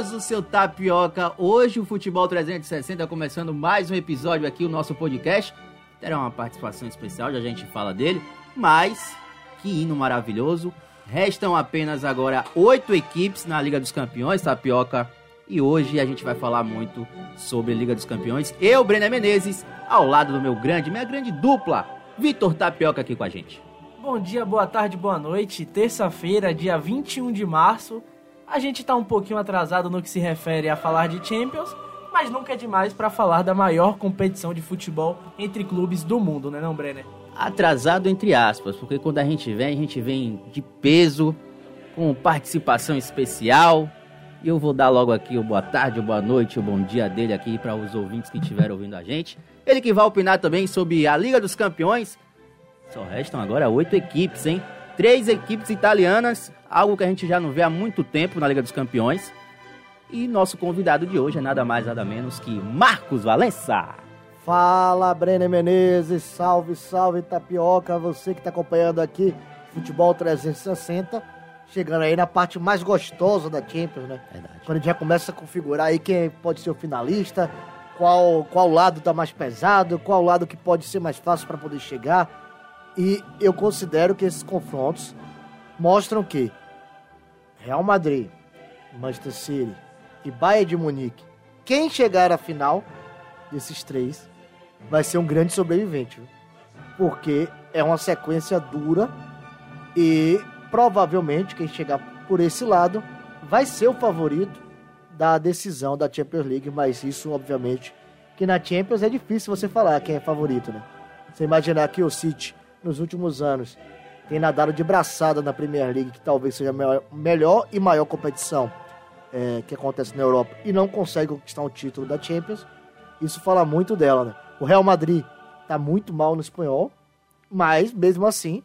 maravilhoso, seu tapioca. Hoje o Futebol 360 começando mais um episódio aqui, o nosso podcast. Terá uma participação especial, já a gente fala dele. Mas, que hino maravilhoso. Restam apenas agora oito equipes na Liga dos Campeões, tapioca. E hoje a gente vai falar muito sobre Liga dos Campeões. Eu, Brenner Menezes, ao lado do meu grande, minha grande dupla, Vitor Tapioca aqui com a gente. Bom dia, boa tarde, boa noite. Terça-feira, dia 21 de março. A gente tá um pouquinho atrasado no que se refere a falar de Champions, mas nunca é demais para falar da maior competição de futebol entre clubes do mundo, né não, Brenner? Atrasado entre aspas, porque quando a gente vem, a gente vem de peso, com participação especial. E eu vou dar logo aqui o boa tarde, o boa noite, o bom dia dele aqui para os ouvintes que estiveram ouvindo a gente. Ele que vai opinar também sobre a Liga dos Campeões. Só restam agora oito equipes, hein? Três equipes italianas, algo que a gente já não vê há muito tempo na Liga dos Campeões. E nosso convidado de hoje é nada mais nada menos que Marcos Valença. Fala, Brenner Menezes, salve, salve Tapioca, você que está acompanhando aqui Futebol 360, chegando aí na parte mais gostosa da Champions, né? Verdade. Quando a gente já começa a configurar aí quem pode ser o finalista, qual, qual lado tá mais pesado, qual lado que pode ser mais fácil para poder chegar. E eu considero que esses confrontos mostram que Real Madrid, Manchester City e Bayern de Munique, quem chegar à final desses três vai ser um grande sobrevivente, porque é uma sequência dura e provavelmente quem chegar por esse lado vai ser o favorito da decisão da Champions League, mas isso obviamente que na Champions é difícil você falar quem é favorito, né? Você imaginar que o City nos últimos anos tem nadado de braçada na Premier League, que talvez seja a melhor, e maior competição é, que acontece na Europa, e não consegue conquistar um título da Champions, isso fala muito dela, né? O Real Madrid tá muito mal no espanhol, mas mesmo assim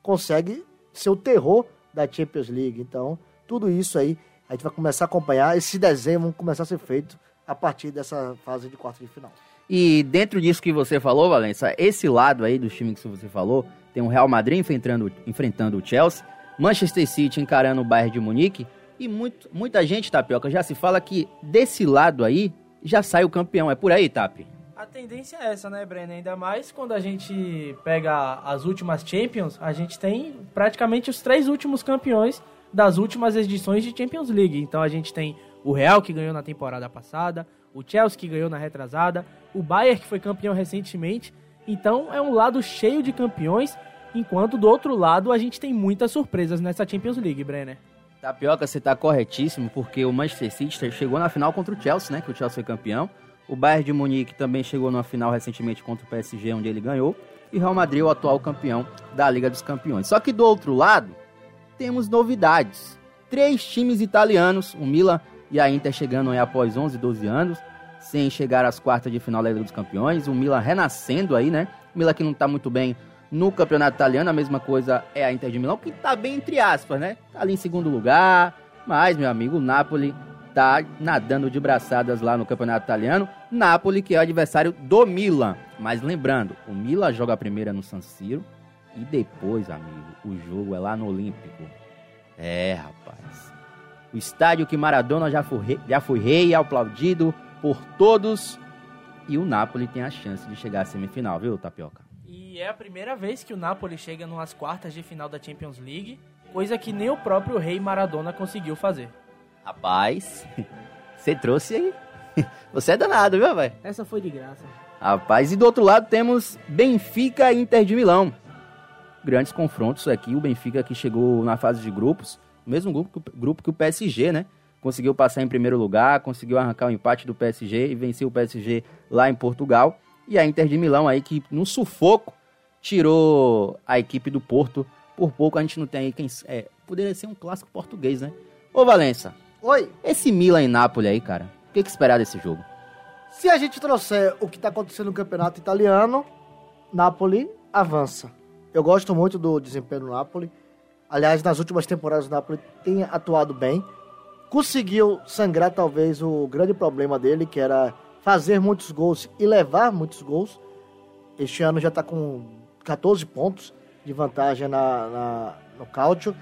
consegue ser o terror da Champions League. Então, tudo isso aí a gente vai começar a acompanhar. Esse desenho vai começar a ser feito a partir dessa fase de quarto de final. E dentro disso que você falou, Valença, esse lado aí dos times que você falou, tem o Real Madrid enfrentando, enfrentando o Chelsea, Manchester City encarando o Bayern de Munique, e muito, muita gente, Tapioca, já se fala que desse lado aí já sai o campeão. É por aí, Tapi? A tendência é essa, né, Brenner? Ainda mais quando a gente pega as últimas Champions, a gente tem praticamente os três últimos campeões das últimas edições de Champions League. Então a gente tem o Real, que ganhou na temporada passada, o Chelsea, que ganhou na retrasada, o Bayern, que foi campeão recentemente. Então é um lado cheio de campeões, enquanto do outro lado a gente tem muitas surpresas nessa Champions League, Brenner. Tapioca, você tá corretíssimo, porque o Manchester City chegou na final contra o Chelsea, né? Que o Chelsea foi campeão. O Bayern de Munique também chegou na final recentemente contra o PSG, onde ele ganhou. E o Real Madrid, o atual campeão da Liga dos Campeões. Só que do outro lado, temos novidades. Três times italianos, o Milan e a Inter chegando aí após 11, 12 anos, sem chegar às quartas de final da Liga dos Campeões. O Milan renascendo aí, né? O Milan que não tá muito bem no campeonato italiano, a mesma coisa é a Inter de Milão, que tá bem entre aspas, né? Tá ali em segundo lugar, mas, meu amigo, o Napoli tá nadando de braçadas lá no campeonato italiano. Napoli, que é o adversário do Milan. Mas lembrando, o Milan joga a primeira no San Siro e depois, amigo, o jogo é lá no Olímpico. É, rapaz. O estádio que Maradona já foi rei, já foi rei aplaudido por todos. E o Napoli tem a chance de chegar à semifinal, viu, Tapioca? E é a primeira vez que o Napoli chega nas quartas de final da Champions League, coisa que nem o próprio rei Maradona conseguiu fazer. Rapaz, você trouxe aí. Você é danado, viu, velho? Essa foi de graça. Rapaz, e do outro lado temos Benfica e Inter de Milão. Grandes confrontos aqui. O Benfica que chegou na fase de grupos, mesmo grupo, grupo que o PSG, né? Conseguiu passar em primeiro lugar, conseguiu arrancar o empate do PSG e venceu o PSG lá em Portugal. E a Inter de Milão aí que no sufoco tirou a equipe do Porto. Por pouco a gente não tem aí quem. É, poderia ser um clássico português, né? Ô Valença, Oi, esse Milan e Nápoles aí, cara, o que, que esperar desse jogo? se a gente trouxer o que está acontecendo no campeonato italiano, Napoli avança. Eu gosto muito do desempenho do Napoli. Aliás, nas últimas temporadas o Napoli tem atuado bem. Conseguiu sangrar talvez o grande problema dele, que era fazer muitos gols e levar muitos gols. Este ano já está com 14 pontos de vantagem na, na- no Calcio.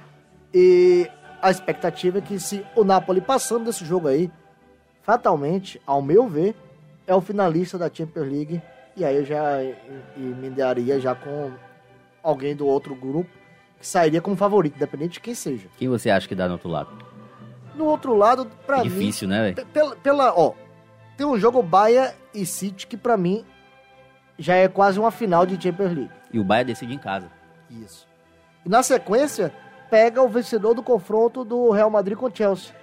E a expectativa é que se o Napoli passando desse jogo aí, fatalmente, ao meu ver, é o finalista da Champions League. E aí eu já emendaria já com alguém do outro grupo que sairia como favorito, independente de quem seja. Quem você acha que dá no outro lado? No outro lado, pra É mim. difícil, né, velho? Pela, pela, ó, tem um jogo Bahia e City que pra mim já é quase uma final de Champions League. E o Bayern decide em casa. Isso. E na sequência, pega o vencedor do confronto do Real Madrid com o Chelsea.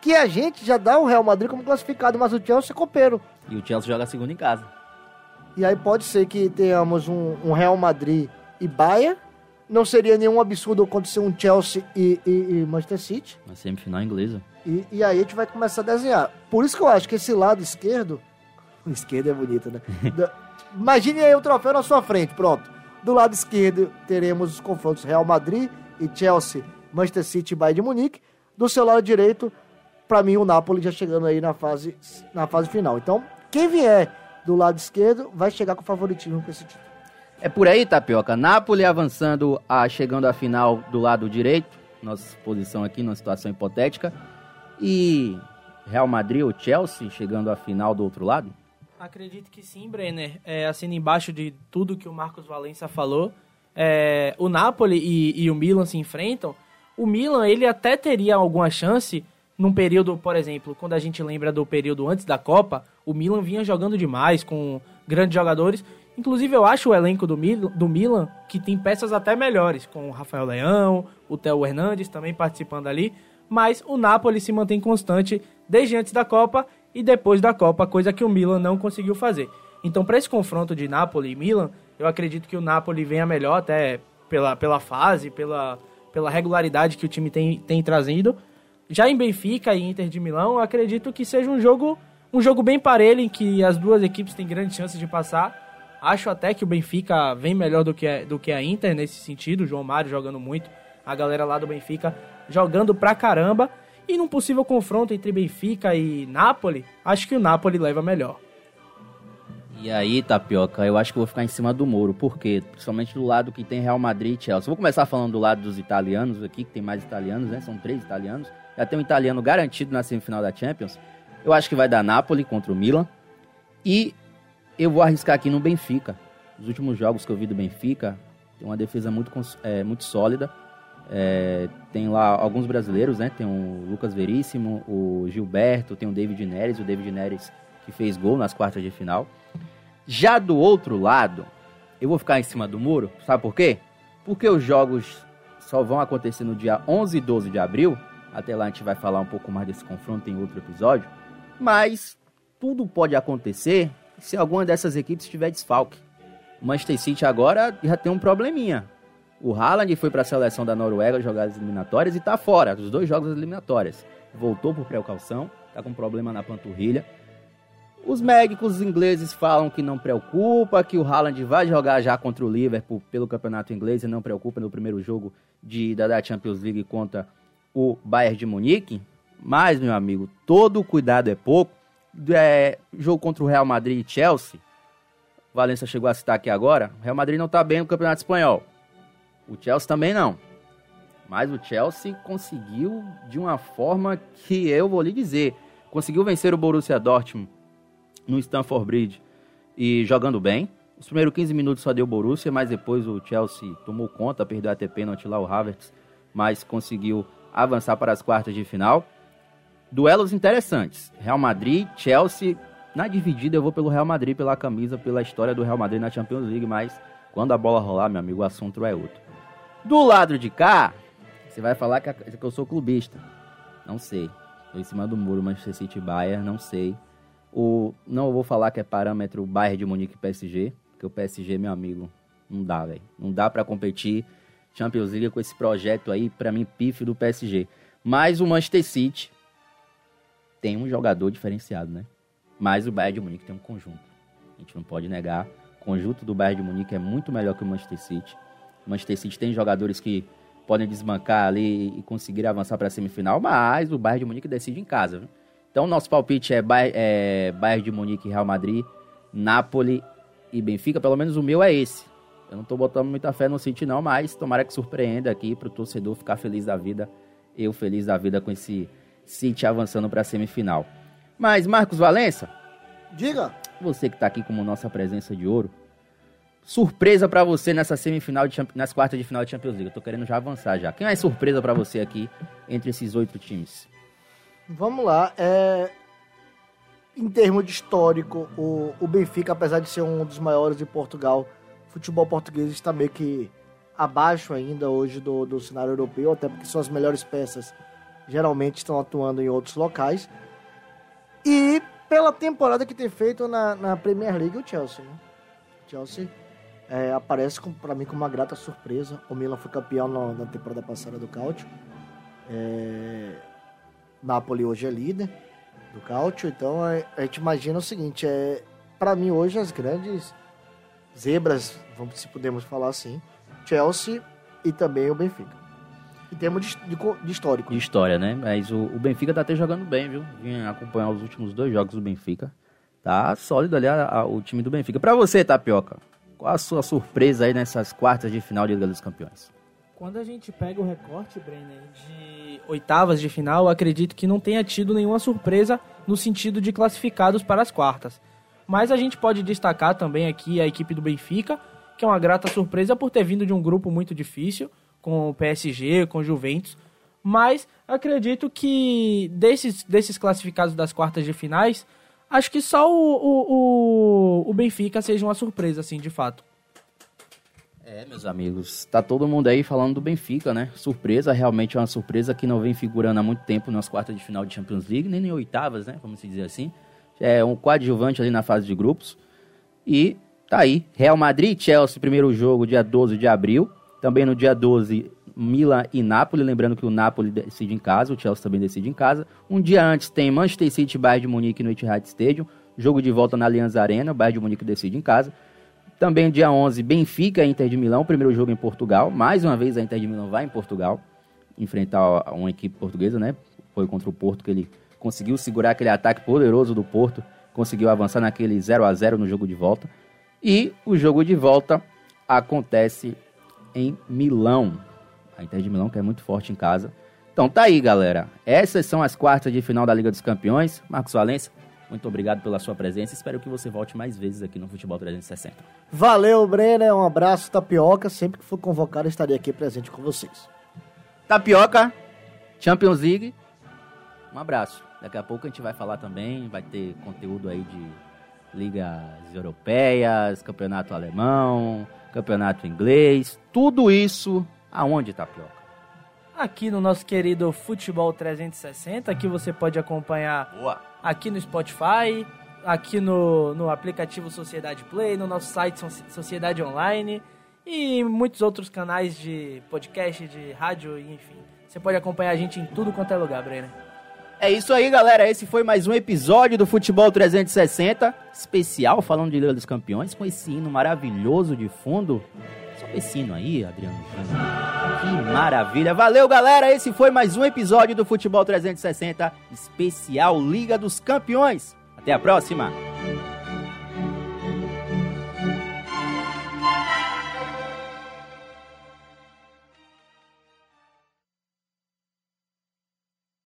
Que a gente já dá o Real Madrid como classificado, mas o Chelsea é copeiro. E o Chelsea joga a segunda em casa. E aí pode ser que tenhamos um, um Real Madrid e Bayern. Não seria nenhum absurdo acontecer um Chelsea e, e, e Manchester City. Na semifinal inglesa. E, e aí a gente vai começar a desenhar. Por isso que eu acho que esse lado esquerdo. O esquerdo é bonito, né? Da- Imagine aí o troféu na sua frente, pronto. Do lado esquerdo teremos os confrontos Real Madrid e Chelsea, Manchester City e Bayern de Munique. Do seu lado direito, pra mim, o Napoli já chegando aí na fase, na fase final. Então, quem vier do lado esquerdo vai chegar com favoritismo pra esse título. É por aí, Tapioca. Napoli avançando, a, chegando à final do lado direito. Nossa posição aqui, numa situação hipotética. E Real Madrid ou Chelsea chegando à final do outro lado? Acredito que sim, Brenner. É, assina embaixo de tudo que o Marcos Valença falou. É, o Napoli e, e o Milan se enfrentam. O Milan, ele até teria alguma chance num período, por exemplo, quando a gente lembra do período antes da Copa, o Milan vinha jogando demais com grandes jogadores. Inclusive, eu acho o elenco do, Mil do Milan que tem peças até melhores, com o Rafael Leão, o Theo Hernandes também participando ali. Mas o Napoli se mantém constante desde antes da Copa e depois da Copa, coisa que o Milan não conseguiu fazer. Então, para esse confronto de Napoli e Milan, eu acredito que o Napoli venha melhor, até pela, pela fase, pela, pela regularidade que o time tem, tem trazido. Já em Benfica e Inter de Milão, eu acredito que seja um jogo, um jogo bem parelho, em que as duas equipes têm grandes chances de passar. Acho até que o Benfica vem melhor do que, a- do que a Inter nesse sentido, o João Mário jogando muito, a galera lá do Benfica jogando pra caramba. E num possível confronto entre Benfica e Napoli, acho que o Napoli leva melhor. E aí, Tapioca, eu acho que vou ficar em cima do muro. Por quê? Principalmente do lado que tem Real Madrid e Chelsea. Vou começar falando do lado dos italianos aqui, que tem mais italianos, né? São três italianos. Já tem um italiano garantido na semifinal da Champions. Eu acho que vai dar Napoli contra o Milan. E eu vou arriscar aqui no Benfica. Os últimos jogos que eu vi do Benfica, tem uma defesa muito, é, muito sólida. É, tem lá alguns brasileiros, né? Tem o Lucas Veríssimo, o Gilberto, tem o David Neres, o David Neres que fez gol nas quartas de final. Já do outro lado, eu vou ficar em cima do muro, sabe por quê? Porque os jogos só vão acontecer no dia 11 e 12 de abril. Até lá a gente vai falar um pouco mais desse confronto em outro episódio. Mas tudo pode acontecer se alguma dessas equipes tiver desfalque. O Manchester City agora já tem um probleminha. O Haaland foi para a seleção da Noruega jogar as eliminatórias e tá fora dos dois jogos das eliminatórias. Voltou por precaução, tá com problema na panturrilha. Os médicos ingleses falam que não preocupa, que o Haaland vai jogar já contra o Liverpool pelo campeonato inglês e não preocupa no primeiro jogo de, da Champions League contra o Bayern de Munique. Mas, meu amigo, todo cuidado é pouco. É, jogo contra o Real Madrid e Chelsea. Valência chegou a citar aqui agora. O Real Madrid não tá bem no campeonato espanhol. O Chelsea também não. Mas o Chelsea conseguiu de uma forma que eu vou lhe dizer. Conseguiu vencer o Borussia Dortmund no Stamford Bridge e jogando bem. Os primeiros 15 minutos só deu Borussia, mas depois o Chelsea tomou conta, perdeu até pênalti lá o Havertz, mas conseguiu avançar para as quartas de final. Duelos interessantes. Real Madrid, Chelsea. Na dividida eu vou pelo Real Madrid, pela camisa, pela história do Real Madrid na Champions League, mas quando a bola rolar, meu amigo, o assunto é outro. Do lado de cá, você vai falar que, eu sou clubista. Não sei. Tô em cima do muro, Manchester City Bayern, não sei. O, não vou falar que é parâmetro Bayern de Munique PSG, porque o PSG, meu amigo, não dá, velho. Não dá pra competir Champions League com esse projeto aí, pra mim, pífio do PSG. Mas o Manchester City tem um jogador diferenciado, né? Mas o Bayern de Munique tem um conjunto. A gente não pode negar. O conjunto do Bayern de Munique é muito melhor que o Manchester City. O Manchester City tem jogadores que podem desbancar ali e conseguir avançar para a semifinal, mas o Bayern de Munique decide em casa. Viu? Então, nosso palpite é, Bay é Bayern de Munique, Real Madrid, Napoli e Benfica. Pelo menos o meu é esse. Eu não tô botando muita fé no City não, mas tomara que surpreenda aqui para o torcedor ficar feliz da vida Eu feliz da vida com esse City avançando para a semifinal. Mas, Marcos Valença. Diga. Você que está aqui como nossa presença de ouro. Surpresa para você nessa semifinal, de, nas quartas de final de Champions League. Eu tô querendo já avançar já. Quem é surpresa para você aqui entre esses oito times? Vamos lá. É... Em termos de histórico, o, o Benfica, apesar de ser um dos maiores de Portugal, o futebol português está meio que abaixo ainda hoje do, do cenário europeu, até porque suas melhores peças geralmente estão atuando em outros locais. E pela temporada que tem feito na, na Premier League, o Chelsea. Né? Chelsea é, aparece para mim como uma grata surpresa. O Milan foi campeão na, na temporada passada do Calcio. É, Napoli hoje é líder do Calcio, então a, a gente imagina o seguinte: é, para mim hoje as grandes zebras, vamos, se podemos falar assim, Chelsea e também o Benfica. Em termos de, de, de histórico. De história, né? Mas o, o, Benfica tá até jogando bem, viu? Vim acompanhar os últimos dois jogos do Benfica. Tá sólido ali a, a, o time do Benfica. Para você, Tapioca, qual a sua surpresa aí nessas quartas de final de Liga dos Campeões? Quando a gente pega o recorte, Brenner, de oitavas de final, acredito que não tenha tido nenhuma surpresa no sentido de classificados para as quartas. Mas a gente pode destacar também aqui a equipe do Benfica, que é uma grata surpresa por ter vindo de um grupo muito difícil, com o PSG, com o Juventus. Mas acredito que desses, desses classificados das quartas de finais, acho que só o, o, o, o Benfica seja uma surpresa, assim, de fato. É, meus amigos, tá todo mundo aí falando do Benfica, né? Surpresa, realmente é uma surpresa que não vem figurando há muito tempo nas quartas de final de Champions League, nem em oitavas, né? Vamos dizer assim. É um coadjuvante ali na fase de grupos. E tá aí, Real Madrid Chelsea, primeiro jogo, dia 12 de abril. Também no dia 12, Milan e Napoli, lembrando que o Napoli decide em casa, o Chelsea também decide em casa. Um dia antes tem Manchester City e Bayern de Munique no Etihad Stadium, jogo de volta na Allianz Arena, o Bayern de Munique decide em casa. Também dia 11, Benfica e Inter de Milão, primeiro jogo em Portugal. Mais uma vez a Inter de Milão vai em Portugal enfrentar uma equipe portuguesa, né? Foi contra o Porto que ele conseguiu segurar aquele ataque poderoso do Porto, conseguiu avançar naquele 0 a 0 no jogo de volta. E o jogo de volta acontece em Milão, a Inter de Milão, que é muito forte em casa. Então tá aí, galera. Essas são as quartas de final da Liga dos Campeões. Marcos Valença, muito obrigado pela sua presença. Espero que você volte mais vezes aqui no Futebol 360. Valeu, Brenner. Um abraço, Tapioca. Sempre que for convocado, estarei aqui presente com vocês. Tapioca, Champions League. Um abraço. Daqui a pouco a gente vai falar também, vai ter conteúdo aí de ligas europeias, campeonato alemão, campeonato inglês, tudo isso Aonde, Tapioca? Aqui no nosso querido Futebol 360, que você pode acompanhar Boa. aqui no Spotify, aqui no, no aplicativo Sociedade Play, no nosso site Sociedade Online e muitos outros canais de podcast, de rádio, enfim. Você pode acompanhar a gente em tudo quanto é lugar, Brenner. É isso aí, galera. Esse foi mais um episódio do Futebol 360, especial falando de Liga dos Campeões, com esse hino maravilhoso de fundo. Só esse hino aí, Adriano. Que maravilha. Valeu, galera. Esse foi mais um episódio do Futebol 360, especial Liga dos Campeões. Até a próxima.